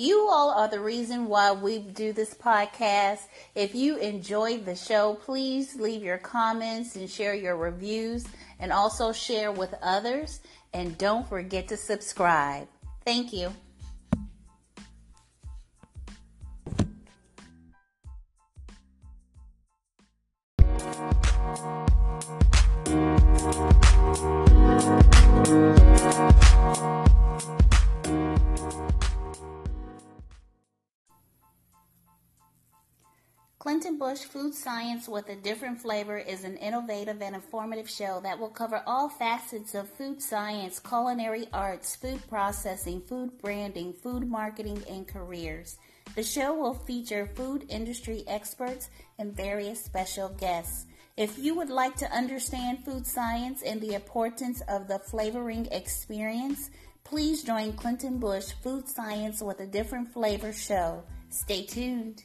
You all are the reason why we do this podcast. If you enjoyed the show, please leave your comments and share your reviews and also share with others. And don't forget to subscribe. Thank you. Bush Food Science with a Different Flavor is an innovative and informative show that will cover all facets of food science, culinary arts, food processing, food branding, food marketing, and careers. The show will feature food industry experts and various special guests. If you would like to understand food science and the importance of the flavoring experience, please join Clinton Bush Food Science with a Different Flavor show. Stay tuned.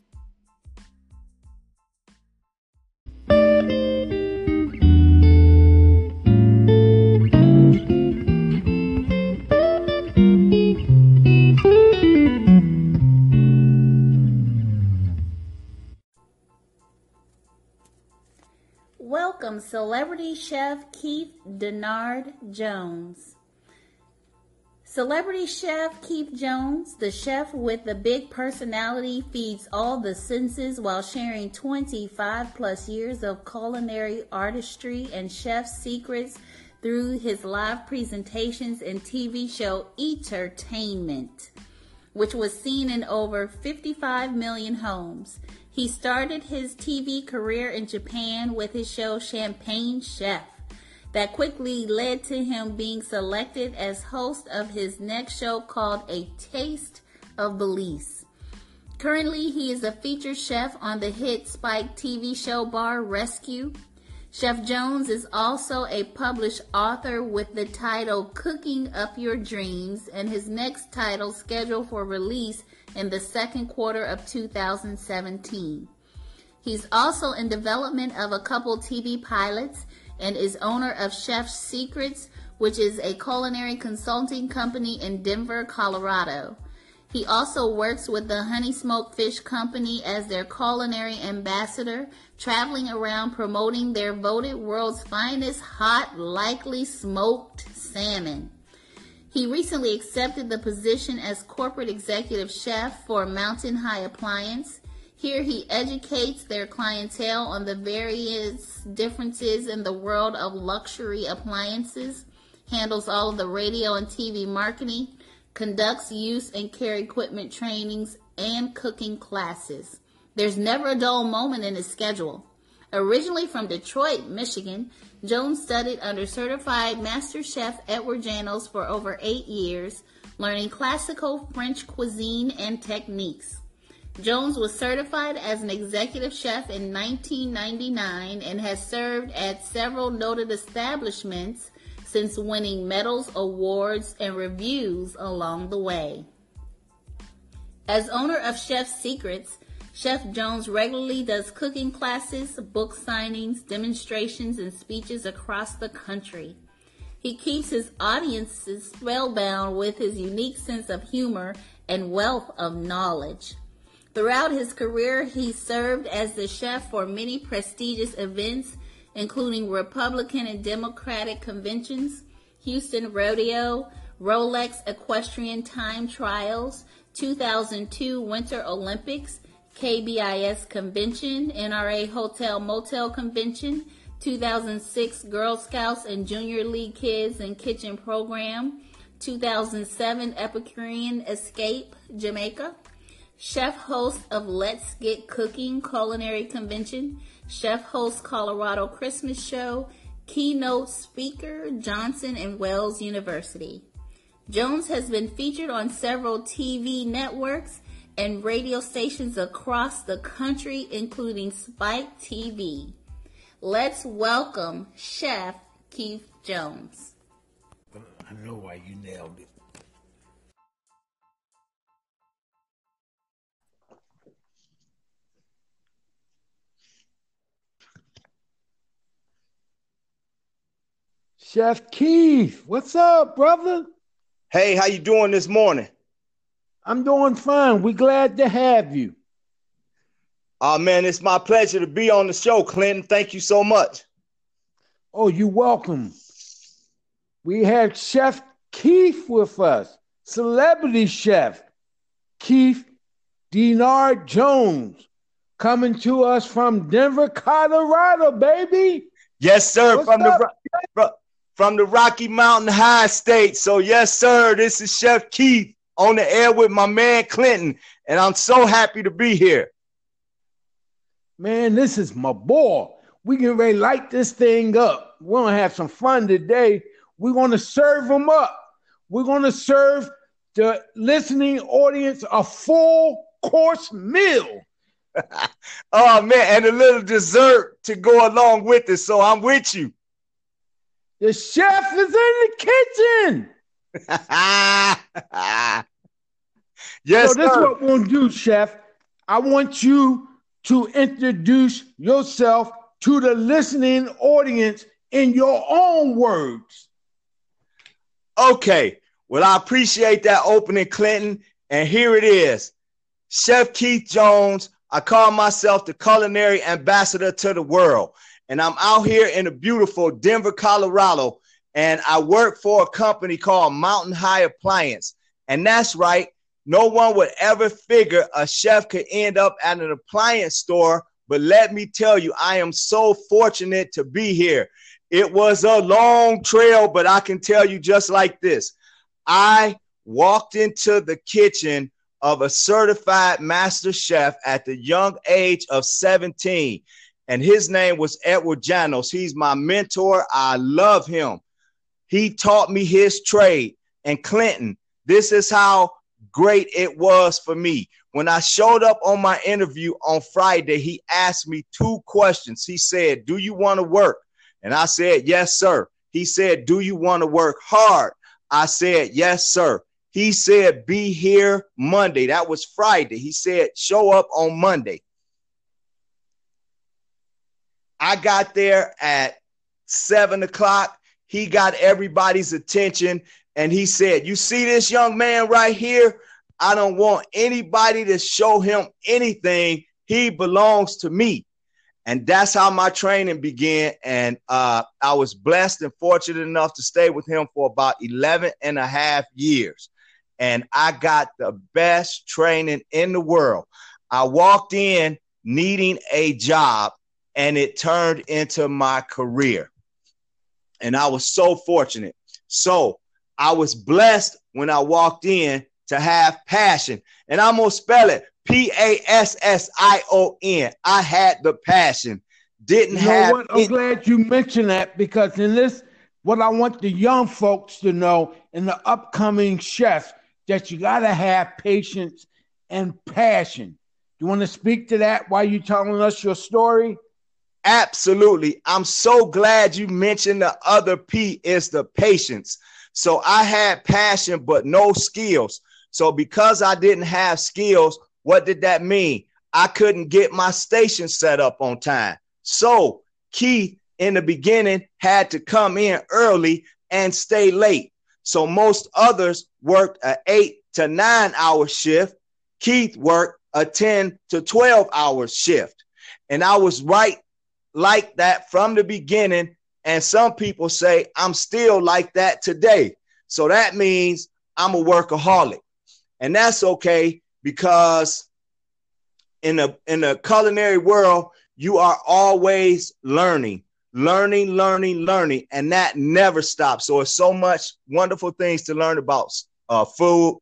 Welcome, celebrity chef Keith Denard Jones. Celebrity chef Keith Jones, the chef with the big personality, feeds all the senses while sharing 25 plus years of culinary artistry and chef secrets through his live presentations and TV show Entertainment, which was seen in over 55 million homes. He started his TV career in Japan with his show Champagne Chef that quickly led to him being selected as host of his next show called A Taste of Belize. Currently, he is a featured chef on the hit Spike TV show Bar Rescue. Chef Jones is also a published author with the title Cooking Up Your Dreams and his next title scheduled for release in the second quarter of 2017. He's also in development of a couple TV pilots and is owner of Chef Secrets, which is a culinary consulting company in Denver, Colorado. He also works with the Honey Smoked Fish Company as their culinary ambassador, traveling around promoting their voted world's finest hot, likely smoked salmon. He recently accepted the position as corporate executive chef for Mountain High Appliance, here he educates their clientele on the various differences in the world of luxury appliances, handles all of the radio and TV marketing, conducts use and care equipment trainings, and cooking classes. There's never a dull moment in his schedule. Originally from Detroit, Michigan, Jones studied under certified master chef Edward Janos for over eight years, learning classical French cuisine and techniques. Jones was certified as an executive chef in 1999 and has served at several noted establishments since winning medals, awards, and reviews along the way. As owner of Chef Secrets, Chef Jones regularly does cooking classes, book signings, demonstrations, and speeches across the country. He keeps his audiences spellbound with his unique sense of humor and wealth of knowledge. Throughout his career, he served as the chef for many prestigious events, including Republican and Democratic conventions, Houston Rodeo, Rolex Equestrian Time Trials, 2002 Winter Olympics, KBIS Convention, NRA Hotel Motel Convention, 2006 Girl Scouts and Junior League Kids and Kitchen Program, 2007 Epicurean Escape, Jamaica, chef host of Let's Get Cooking Culinary Convention, chef host Colorado Christmas Show, keynote speaker Johnson and Wales University. Jones has been featured on several TV networks and radio stations across the country, including Spike TV. Let's welcome Chef Keith Jones. I know why you nailed it. Chef Keith, what's up, brother? Hey, how you doing this morning? I'm doing fine. We're glad to have you. Oh man, it's my pleasure to be on the show, Clinton. Thank you so much. Oh, you're welcome. We had Chef Keith with us, celebrity chef Keith Denard Jones, coming to us from Denver, Colorado, baby. Yes, sir. What's from up? the from the Rocky Mountain High State. So, yes, sir. This is Chef Keith on the air with my man Clinton, and I'm so happy to be here. Man, this is my boy. We can ready light this thing up. We're gonna have some fun today. We're gonna serve them up. We're gonna serve the listening audience a full course meal. oh man, and a little dessert to go along with it. So I'm with you. The chef is in the kitchen. yes. So this is what we're gonna do, chef. I want you to introduce yourself to the listening audience in your own words. Okay. Well, I appreciate that opening, Clinton. And here it is Chef Keith Jones. I call myself the culinary ambassador to the world. And I'm out here in the beautiful Denver, Colorado. And I work for a company called Mountain High Appliance. And that's right. No one would ever figure a chef could end up at an appliance store. But let me tell you, I am so fortunate to be here. It was a long trail, but I can tell you just like this I walked into the kitchen of a certified master chef at the young age of 17. And his name was Edward Janos. He's my mentor. I love him. He taught me his trade. And Clinton, this is how great it was for me. When I showed up on my interview on Friday, he asked me two questions. He said, Do you want to work? And I said, Yes, sir. He said, Do you want to work hard? I said, Yes, sir. He said, Be here Monday. That was Friday. He said, Show up on Monday. I got there at seven o'clock. He got everybody's attention and he said, You see this young man right here? I don't want anybody to show him anything. He belongs to me. And that's how my training began. And uh, I was blessed and fortunate enough to stay with him for about 11 and a half years. And I got the best training in the world. I walked in needing a job, and it turned into my career. And I was so fortunate. So I was blessed when I walked in to have passion. And I'm going to spell it P A S S I O N. I had the passion. Didn't you know have. What? I'm it- glad you mentioned that because in this, what I want the young folks to know and the upcoming chefs that you got to have patience and passion. You want to speak to that while you're telling us your story? Absolutely. I'm so glad you mentioned the other P is the patience. So I had passion, but no skills. So because I didn't have skills, what did that mean? I couldn't get my station set up on time. So Keith in the beginning had to come in early and stay late. So most others worked a eight to nine hour shift. Keith worked a 10 to 12 hour shift. And I was right like that from the beginning. And some people say I'm still like that today. So that means I'm a workaholic and that's okay because in the in the culinary world you are always learning learning learning learning and that never stops so it's so much wonderful things to learn about uh, food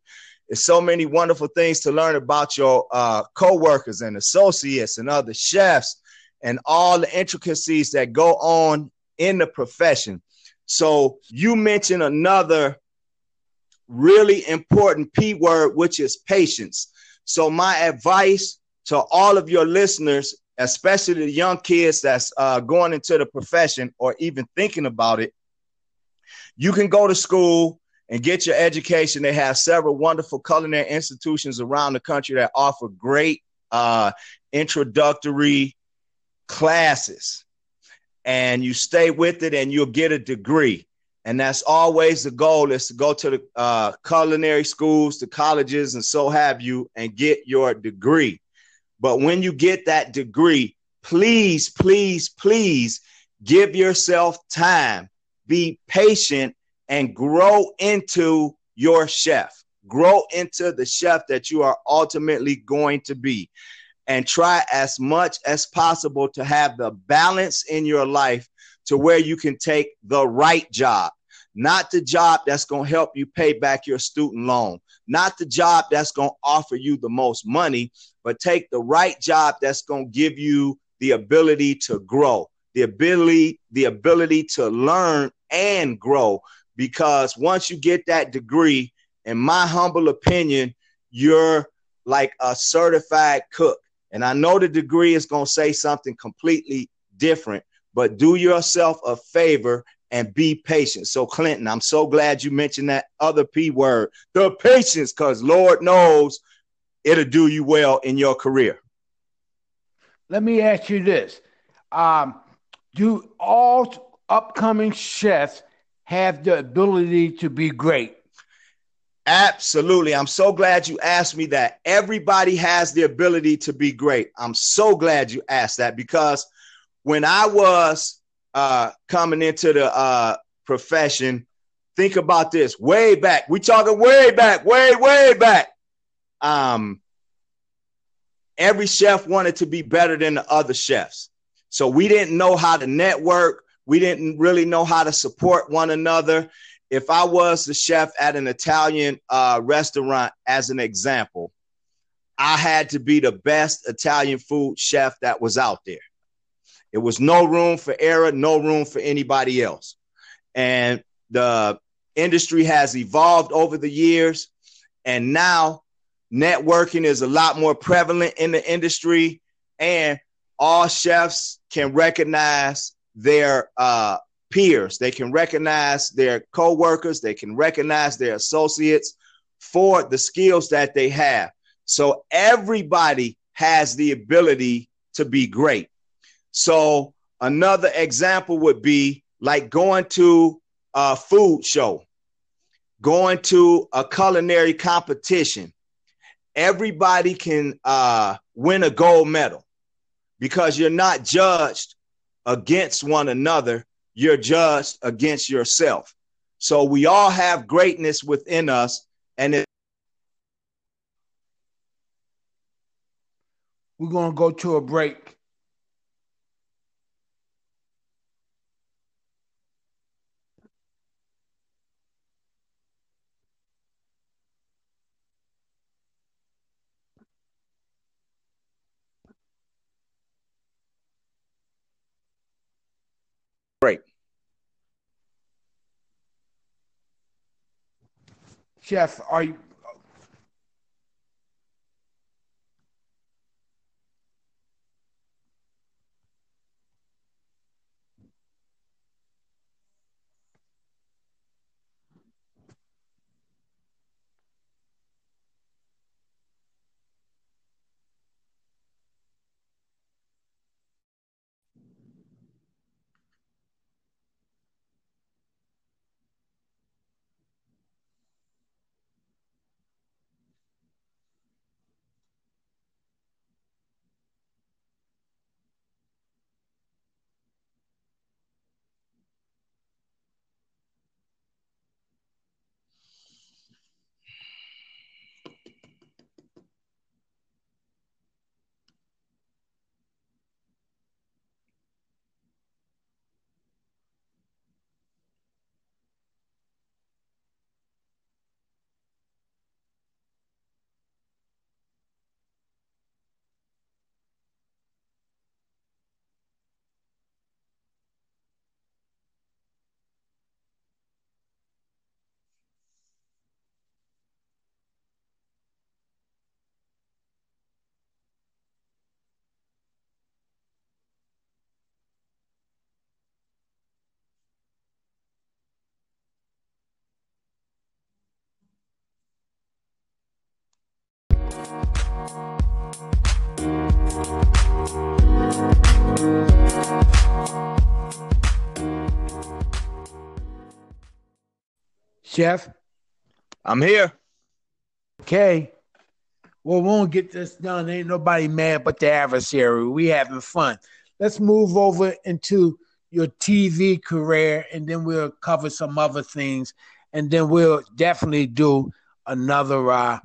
it's so many wonderful things to learn about your uh, co-workers and associates and other chefs and all the intricacies that go on in the profession so you mentioned another really important P word, which is patience. So, my advice to all of your listeners, especially the young kids that's uh, going into the profession or even thinking about it, you can go to school and get your education. They have several wonderful culinary institutions around the country that offer great uh, introductory classes. And you stay with it and you'll get a degree. And that's always the goal is to go to the uh, culinary schools, the colleges, and so have you, and get your degree. But when you get that degree, please, please, please give yourself time, be patient, and grow into your chef. Grow into the chef that you are ultimately going to be. And try as much as possible to have the balance in your life to where you can take the right job, not the job that's going to help you pay back your student loan, not the job that's going to offer you the most money, but take the right job that's going to give you the ability to grow, the ability the ability to learn and grow. Because once you get that degree in my humble opinion you're like a certified cook and I know the degree is going to say something completely different but do yourself a favor and be patient. So, Clinton, I'm so glad you mentioned that other P word, the patience, because Lord knows it'll do you well in your career. Let me ask you this. Um, do all upcoming chefs have the ability to be great? Absolutely. I'm so glad you asked me that. Everybody has the ability to be great. I'm so glad you asked that because when I was uh, coming into the uh, profession, think about this way back. We talking way back, way, way back. Um, every chef wanted to be better than the other chefs. So we didn't know how to network. We didn't really know how to support one another. If I was the chef at an Italian uh, restaurant, as an example, I had to be the best Italian food chef that was out there. It was no room for error, no room for anybody else. And the industry has evolved over the years. And now networking is a lot more prevalent in the industry. And all chefs can recognize their uh, peers, they can recognize their co-workers, they can recognize their associates for the skills that they have. So everybody has the ability to be great. So another example would be like going to a food show, going to a culinary competition. Everybody can uh, win a gold medal because you're not judged against one another, you're judged against yourself. So we all have greatness within us, and it- we're to go to a break. Chef, are you Chef? I'm here. Okay. Well, we won't get this done. Ain't nobody mad but the adversary. We having fun. Let's move over into your TV career, and then we'll cover some other things, and then we'll definitely do another. Uh,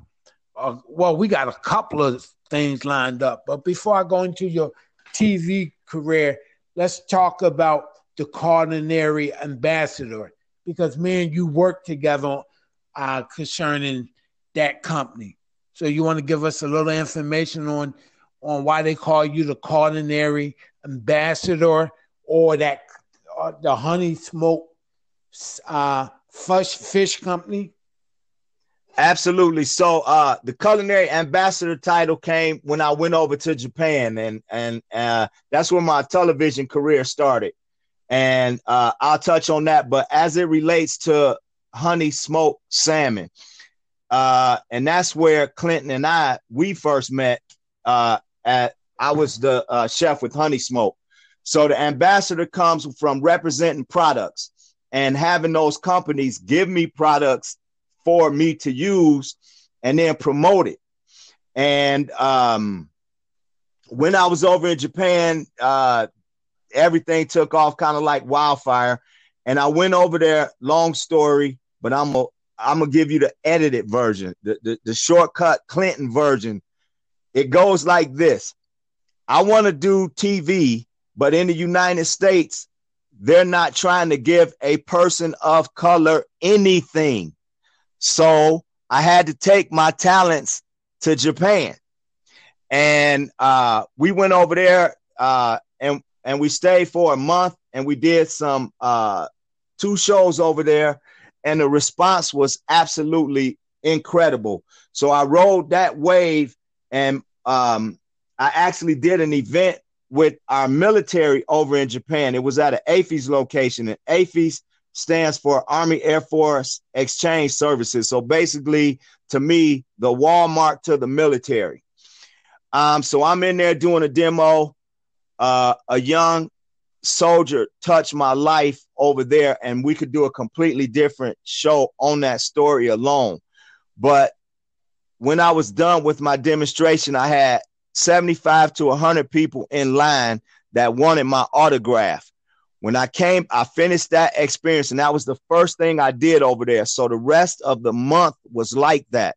uh, well, we got a couple of things lined up, but before I go into your TV career, let's talk about the culinary ambassador because me and you work together uh, concerning that company. So you want to give us a little information on on why they call you the culinary ambassador or that uh, the honey smoke uh, fish fish company? Absolutely. So uh, the culinary ambassador title came when I went over to Japan, and and uh, that's where my television career started. And uh, I'll touch on that. But as it relates to honey smoked salmon, uh, and that's where Clinton and I we first met. Uh, at I was the uh, chef with Honey Smoke. So the ambassador comes from representing products and having those companies give me products for me to use and then promote it. And um, when I was over in Japan, uh, everything took off kind of like wildfire. And I went over there, long story, but I'm a, I'm gonna give you the edited version, the, the, the shortcut Clinton version. It goes like this. I want to do TV, but in the United States, they're not trying to give a person of color anything. So I had to take my talents to Japan. And uh, we went over there uh, and and we stayed for a month and we did some uh, two shows over there and the response was absolutely incredible. So I rode that wave and um, I actually did an event with our military over in Japan. It was at an AAFES location, and AAFES stands for Army Air Force Exchange Services. So basically, to me, the Walmart to the military. Um, so I'm in there doing a demo. Uh, a young soldier touched my life over there, and we could do a completely different show on that story alone. But when I was done with my demonstration, I had 75 to 100 people in line that wanted my autograph. When I came, I finished that experience, and that was the first thing I did over there. So the rest of the month was like that.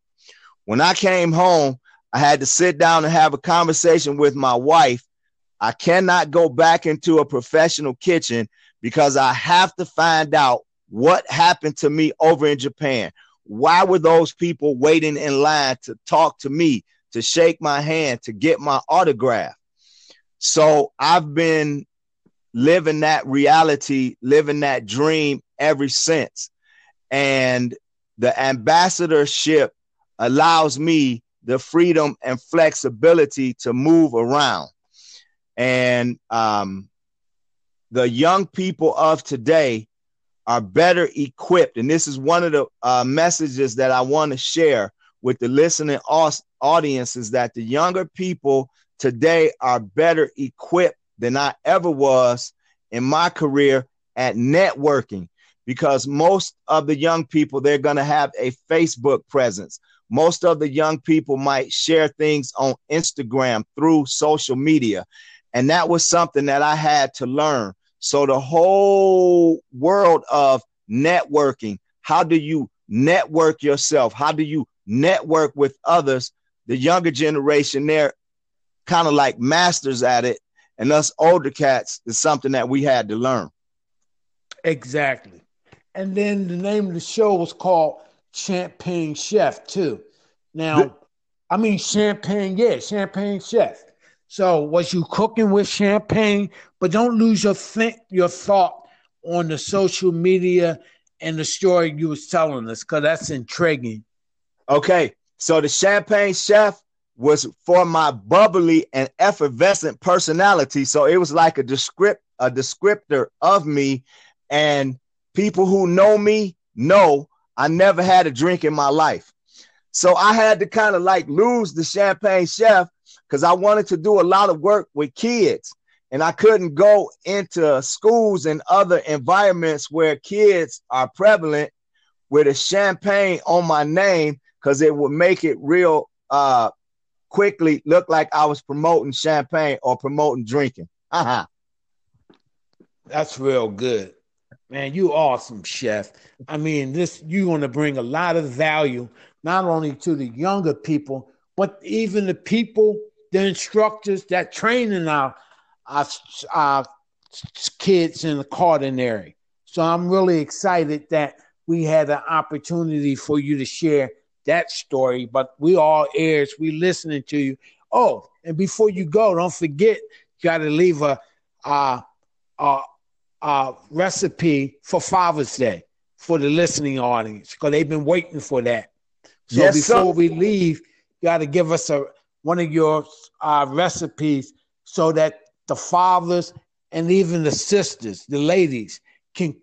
When I came home, I had to sit down and have a conversation with my wife. I cannot go back into a professional kitchen because I have to find out what happened to me over in Japan. Why were those people waiting in line to talk to me, to shake my hand, to get my autograph? So I've been living that reality, living that dream ever since. And the ambassadorship allows me the freedom and flexibility to move around. And um, the young people of today are better equipped. And this is one of the uh, messages that I want to share with the listening audience is that the younger people today are better equipped than I ever was in my career at networking because most of the young people they're going to have a Facebook presence. Most of the young people might share things on Instagram through social media. And that was something that I had to learn. So the whole world of networking, how do you network yourself? How do you network with others? The younger generation, they're kind of like masters at it. And us older cats is something that we had to learn. Exactly. And then the name of the show was called Champagne Chef, too. Now, I mean, champagne, yeah, champagne chef. So was you cooking with champagne? But don't lose your think your thought on the social media and the story you was telling us, because that's intriguing. Okay, so the champagne chef was for my bubbly and effervescent personality. So it was like a descript a descriptor of me, and people who know me know I never had a drink in my life. So I had to kind of like lose the champagne chef because I wanted to do a lot of work with kids. And I couldn't go into schools and other environments where kids are prevalent with a champagne on my name because it would make it real uh quickly look like I was promoting champagne or promoting drinking. Uh-huh. That's real good. Man, you awesome, chef. I mean, this you're going to bring a lot of value not only to the younger people, but even the people, the instructors that train in our, our, our kids in the culinary. So I'm really excited that we had an opportunity for you to share that story. But we all ears, we listening to you. Oh, and before you go, don't forget, you got to leave a, a, a, a recipe for Father's Day for the listening audience because they've been waiting for that. So yes, before sir. we leave, got to give us a one of your uh, recipes so that the fathers and even the sisters, the ladies, can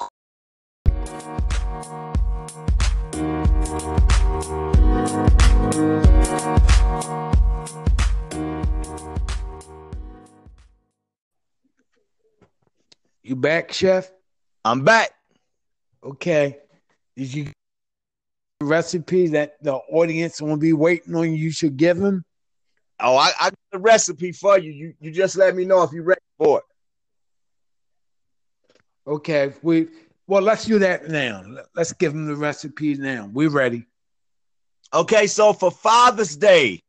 You back, chef? I'm back. Okay. Did you recipe that the audience will be waiting on you should give them? Oh, I, I got a recipe for you. You you just let me know if you're ready for it. Okay. We well, let's do that now. Let's give them the recipe now. We're ready. Okay, so for Father's Day,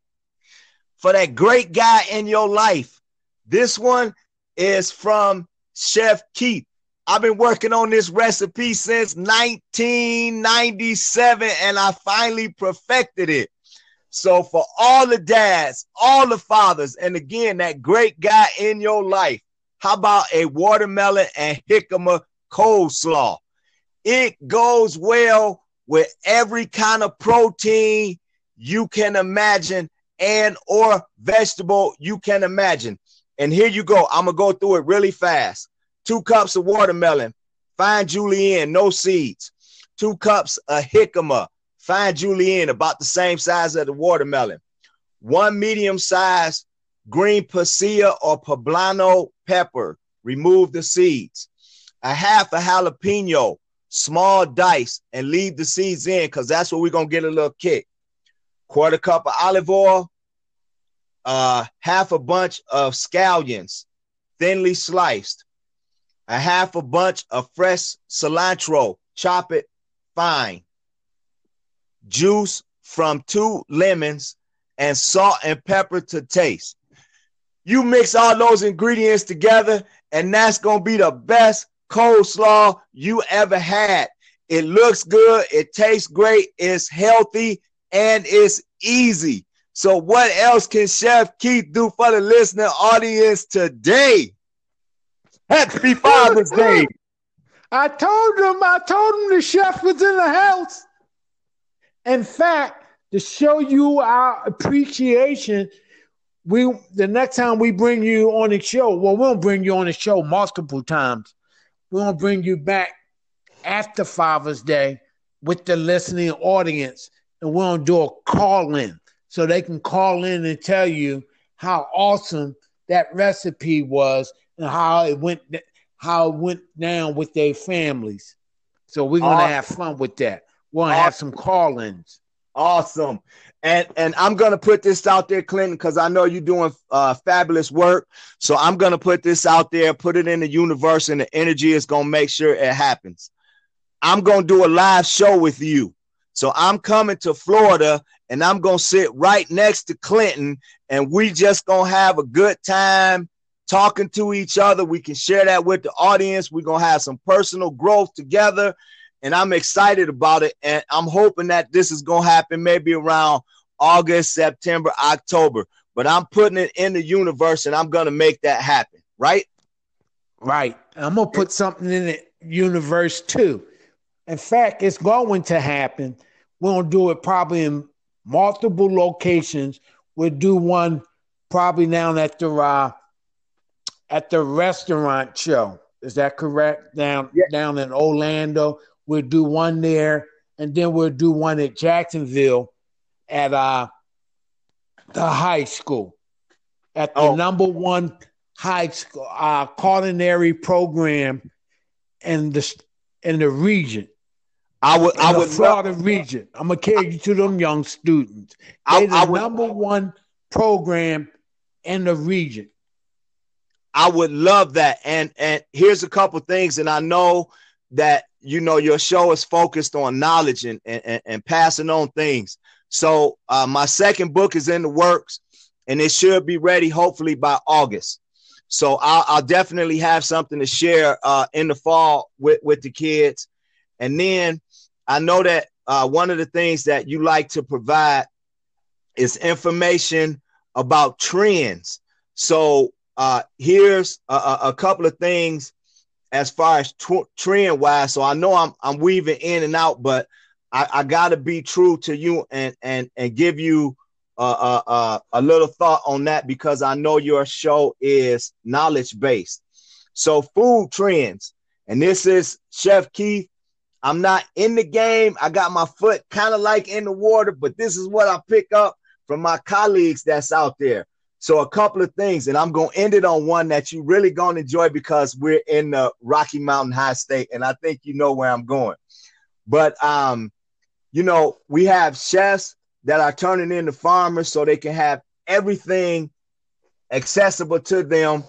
for that great guy in your life, this one is from Chef Keith. I've been working on this recipe since 1997 and I finally perfected it. So, for all the dads, all the fathers, and again, that great guy in your life, how about a watermelon and jicama coleslaw? It goes well with every kind of protein you can imagine and or vegetable you can imagine. And here you go. I'm gonna go through it really fast. Two cups of watermelon, fine julienne, no seeds. Two cups of jicama, fine julienne, about the same size as the watermelon. One medium sized green pasilla or poblano pepper, remove the seeds. A half a jalapeno, small dice, and leave the seeds in because that's where we're gonna get a little kick. Quarter cup of olive oil, uh, half a bunch of scallions, thinly sliced, a half a bunch of fresh cilantro, chop it fine, juice from two lemons, and salt and pepper to taste. You mix all those ingredients together, and that's gonna be the best coleslaw you ever had. It looks good, it tastes great, it's healthy, and it's easy. So, what else can Chef Keith do for the listening audience today? Happy Father's Day. I told him, I told him the chef was in the house. In fact, to show you our appreciation, we the next time we bring you on the show, well, we'll bring you on the show multiple times. Gonna bring you back after Father's Day with the listening audience, and we'll do a call in so they can call in and tell you how awesome that recipe was and how it went how it went down with their families. So we're gonna awesome. have fun with that. We're gonna awesome. have some call-ins. Awesome. And and I'm gonna put this out there, Clinton, because I know you're doing uh, fabulous work. So I'm gonna put this out there, put it in the universe, and the energy is gonna make sure it happens. I'm gonna do a live show with you. So I'm coming to Florida and I'm going to sit right next to Clinton and we just going to have a good time talking to each other. We can share that with the audience. We're going to have some personal growth together and I'm excited about it and I'm hoping that this is going to happen maybe around August, September, October. But I'm putting it in the universe and I'm going to make that happen, right? Right. I'm going to put something in the universe too. In fact, it's going to happen we're gonna do it probably in multiple locations. We'll do one probably down at the uh, at the restaurant show. Is that correct? Down yeah. down in Orlando. We'll do one there, and then we'll do one at Jacksonville at uh the high school. At the oh. number one high school uh culinary program in the in the region. I would, I would, Florida love, region. I'm gonna carry you to them young students. They're the I would, number one program in the region. I would love that. And and here's a couple things, and I know that you know your show is focused on knowledge and and, and passing on things. So uh, my second book is in the works, and it should be ready hopefully by August. So I'll, I'll definitely have something to share uh, in the fall with with the kids, and then I know that uh, one of the things that you like to provide is information about trends. So uh, here's a, a, couple of things as far as t- trend wise. So I know I'm I'm weaving in and out, but I, I got to be true to you and and and give you uh, a little thought on that because I know your show is knowledge based. So food trends, and this is Chef Keith. I'm not in the game. I got my foot kind of like in the water, but this is what I pick up from my colleagues that's out there. So a couple of things, and I'm gonna end it on one that you really gonna enjoy because we're in the Rocky Mountain High State, and I think you know where I'm going. But um, you know, we have chefs that are turning into farmers so they can have everything accessible to them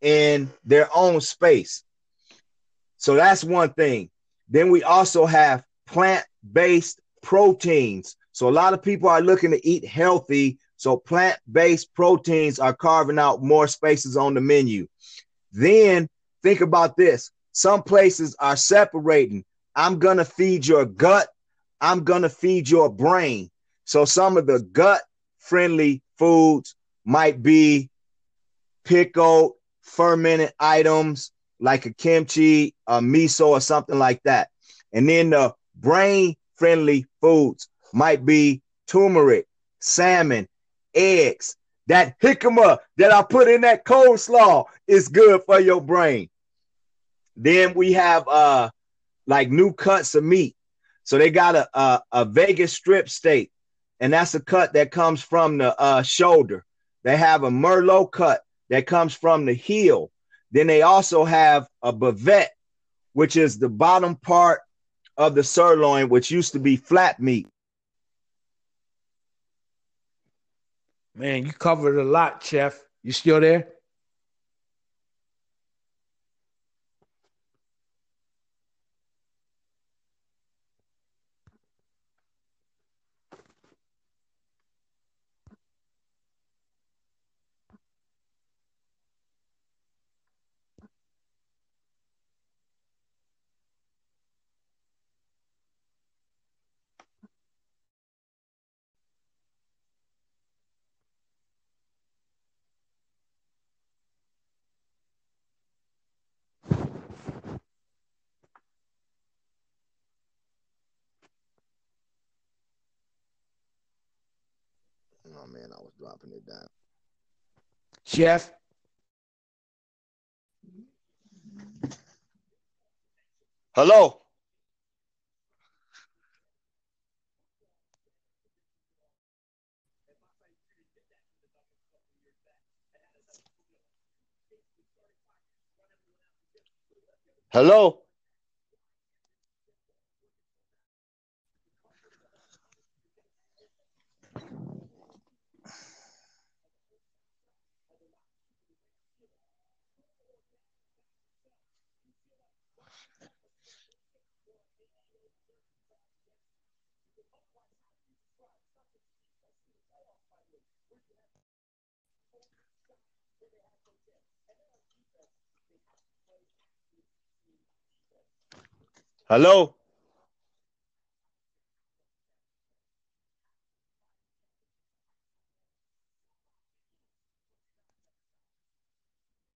in their own space. So that's one thing. Then we also have plant-based proteins. So a lot of people are looking to eat healthy so plant-based proteins are carving out more spaces on the menu. Then think about this. Some places are separating. I'm going to feed your gut. I'm going to feed your brain. So some of the gut friendly foods might be pickled, fermented items like a kimchi, a miso, or something like that. And then the brain friendly foods might be turmeric, salmon, eggs. That jicama that I put in that coleslaw is good for your brain. Then we have uh like new cuts of meat. So they got a, a, a Vegas strip steak, and that's a cut that comes from the uh, shoulder. They have a Merlot cut that comes from the heel. Then they also have a bavette, which is the bottom part of the sirloin, which used to be flat meat. Man, you covered a lot, Chef. You still there? Man, I was dropping it down. Chef. Hello. Hello. Hello?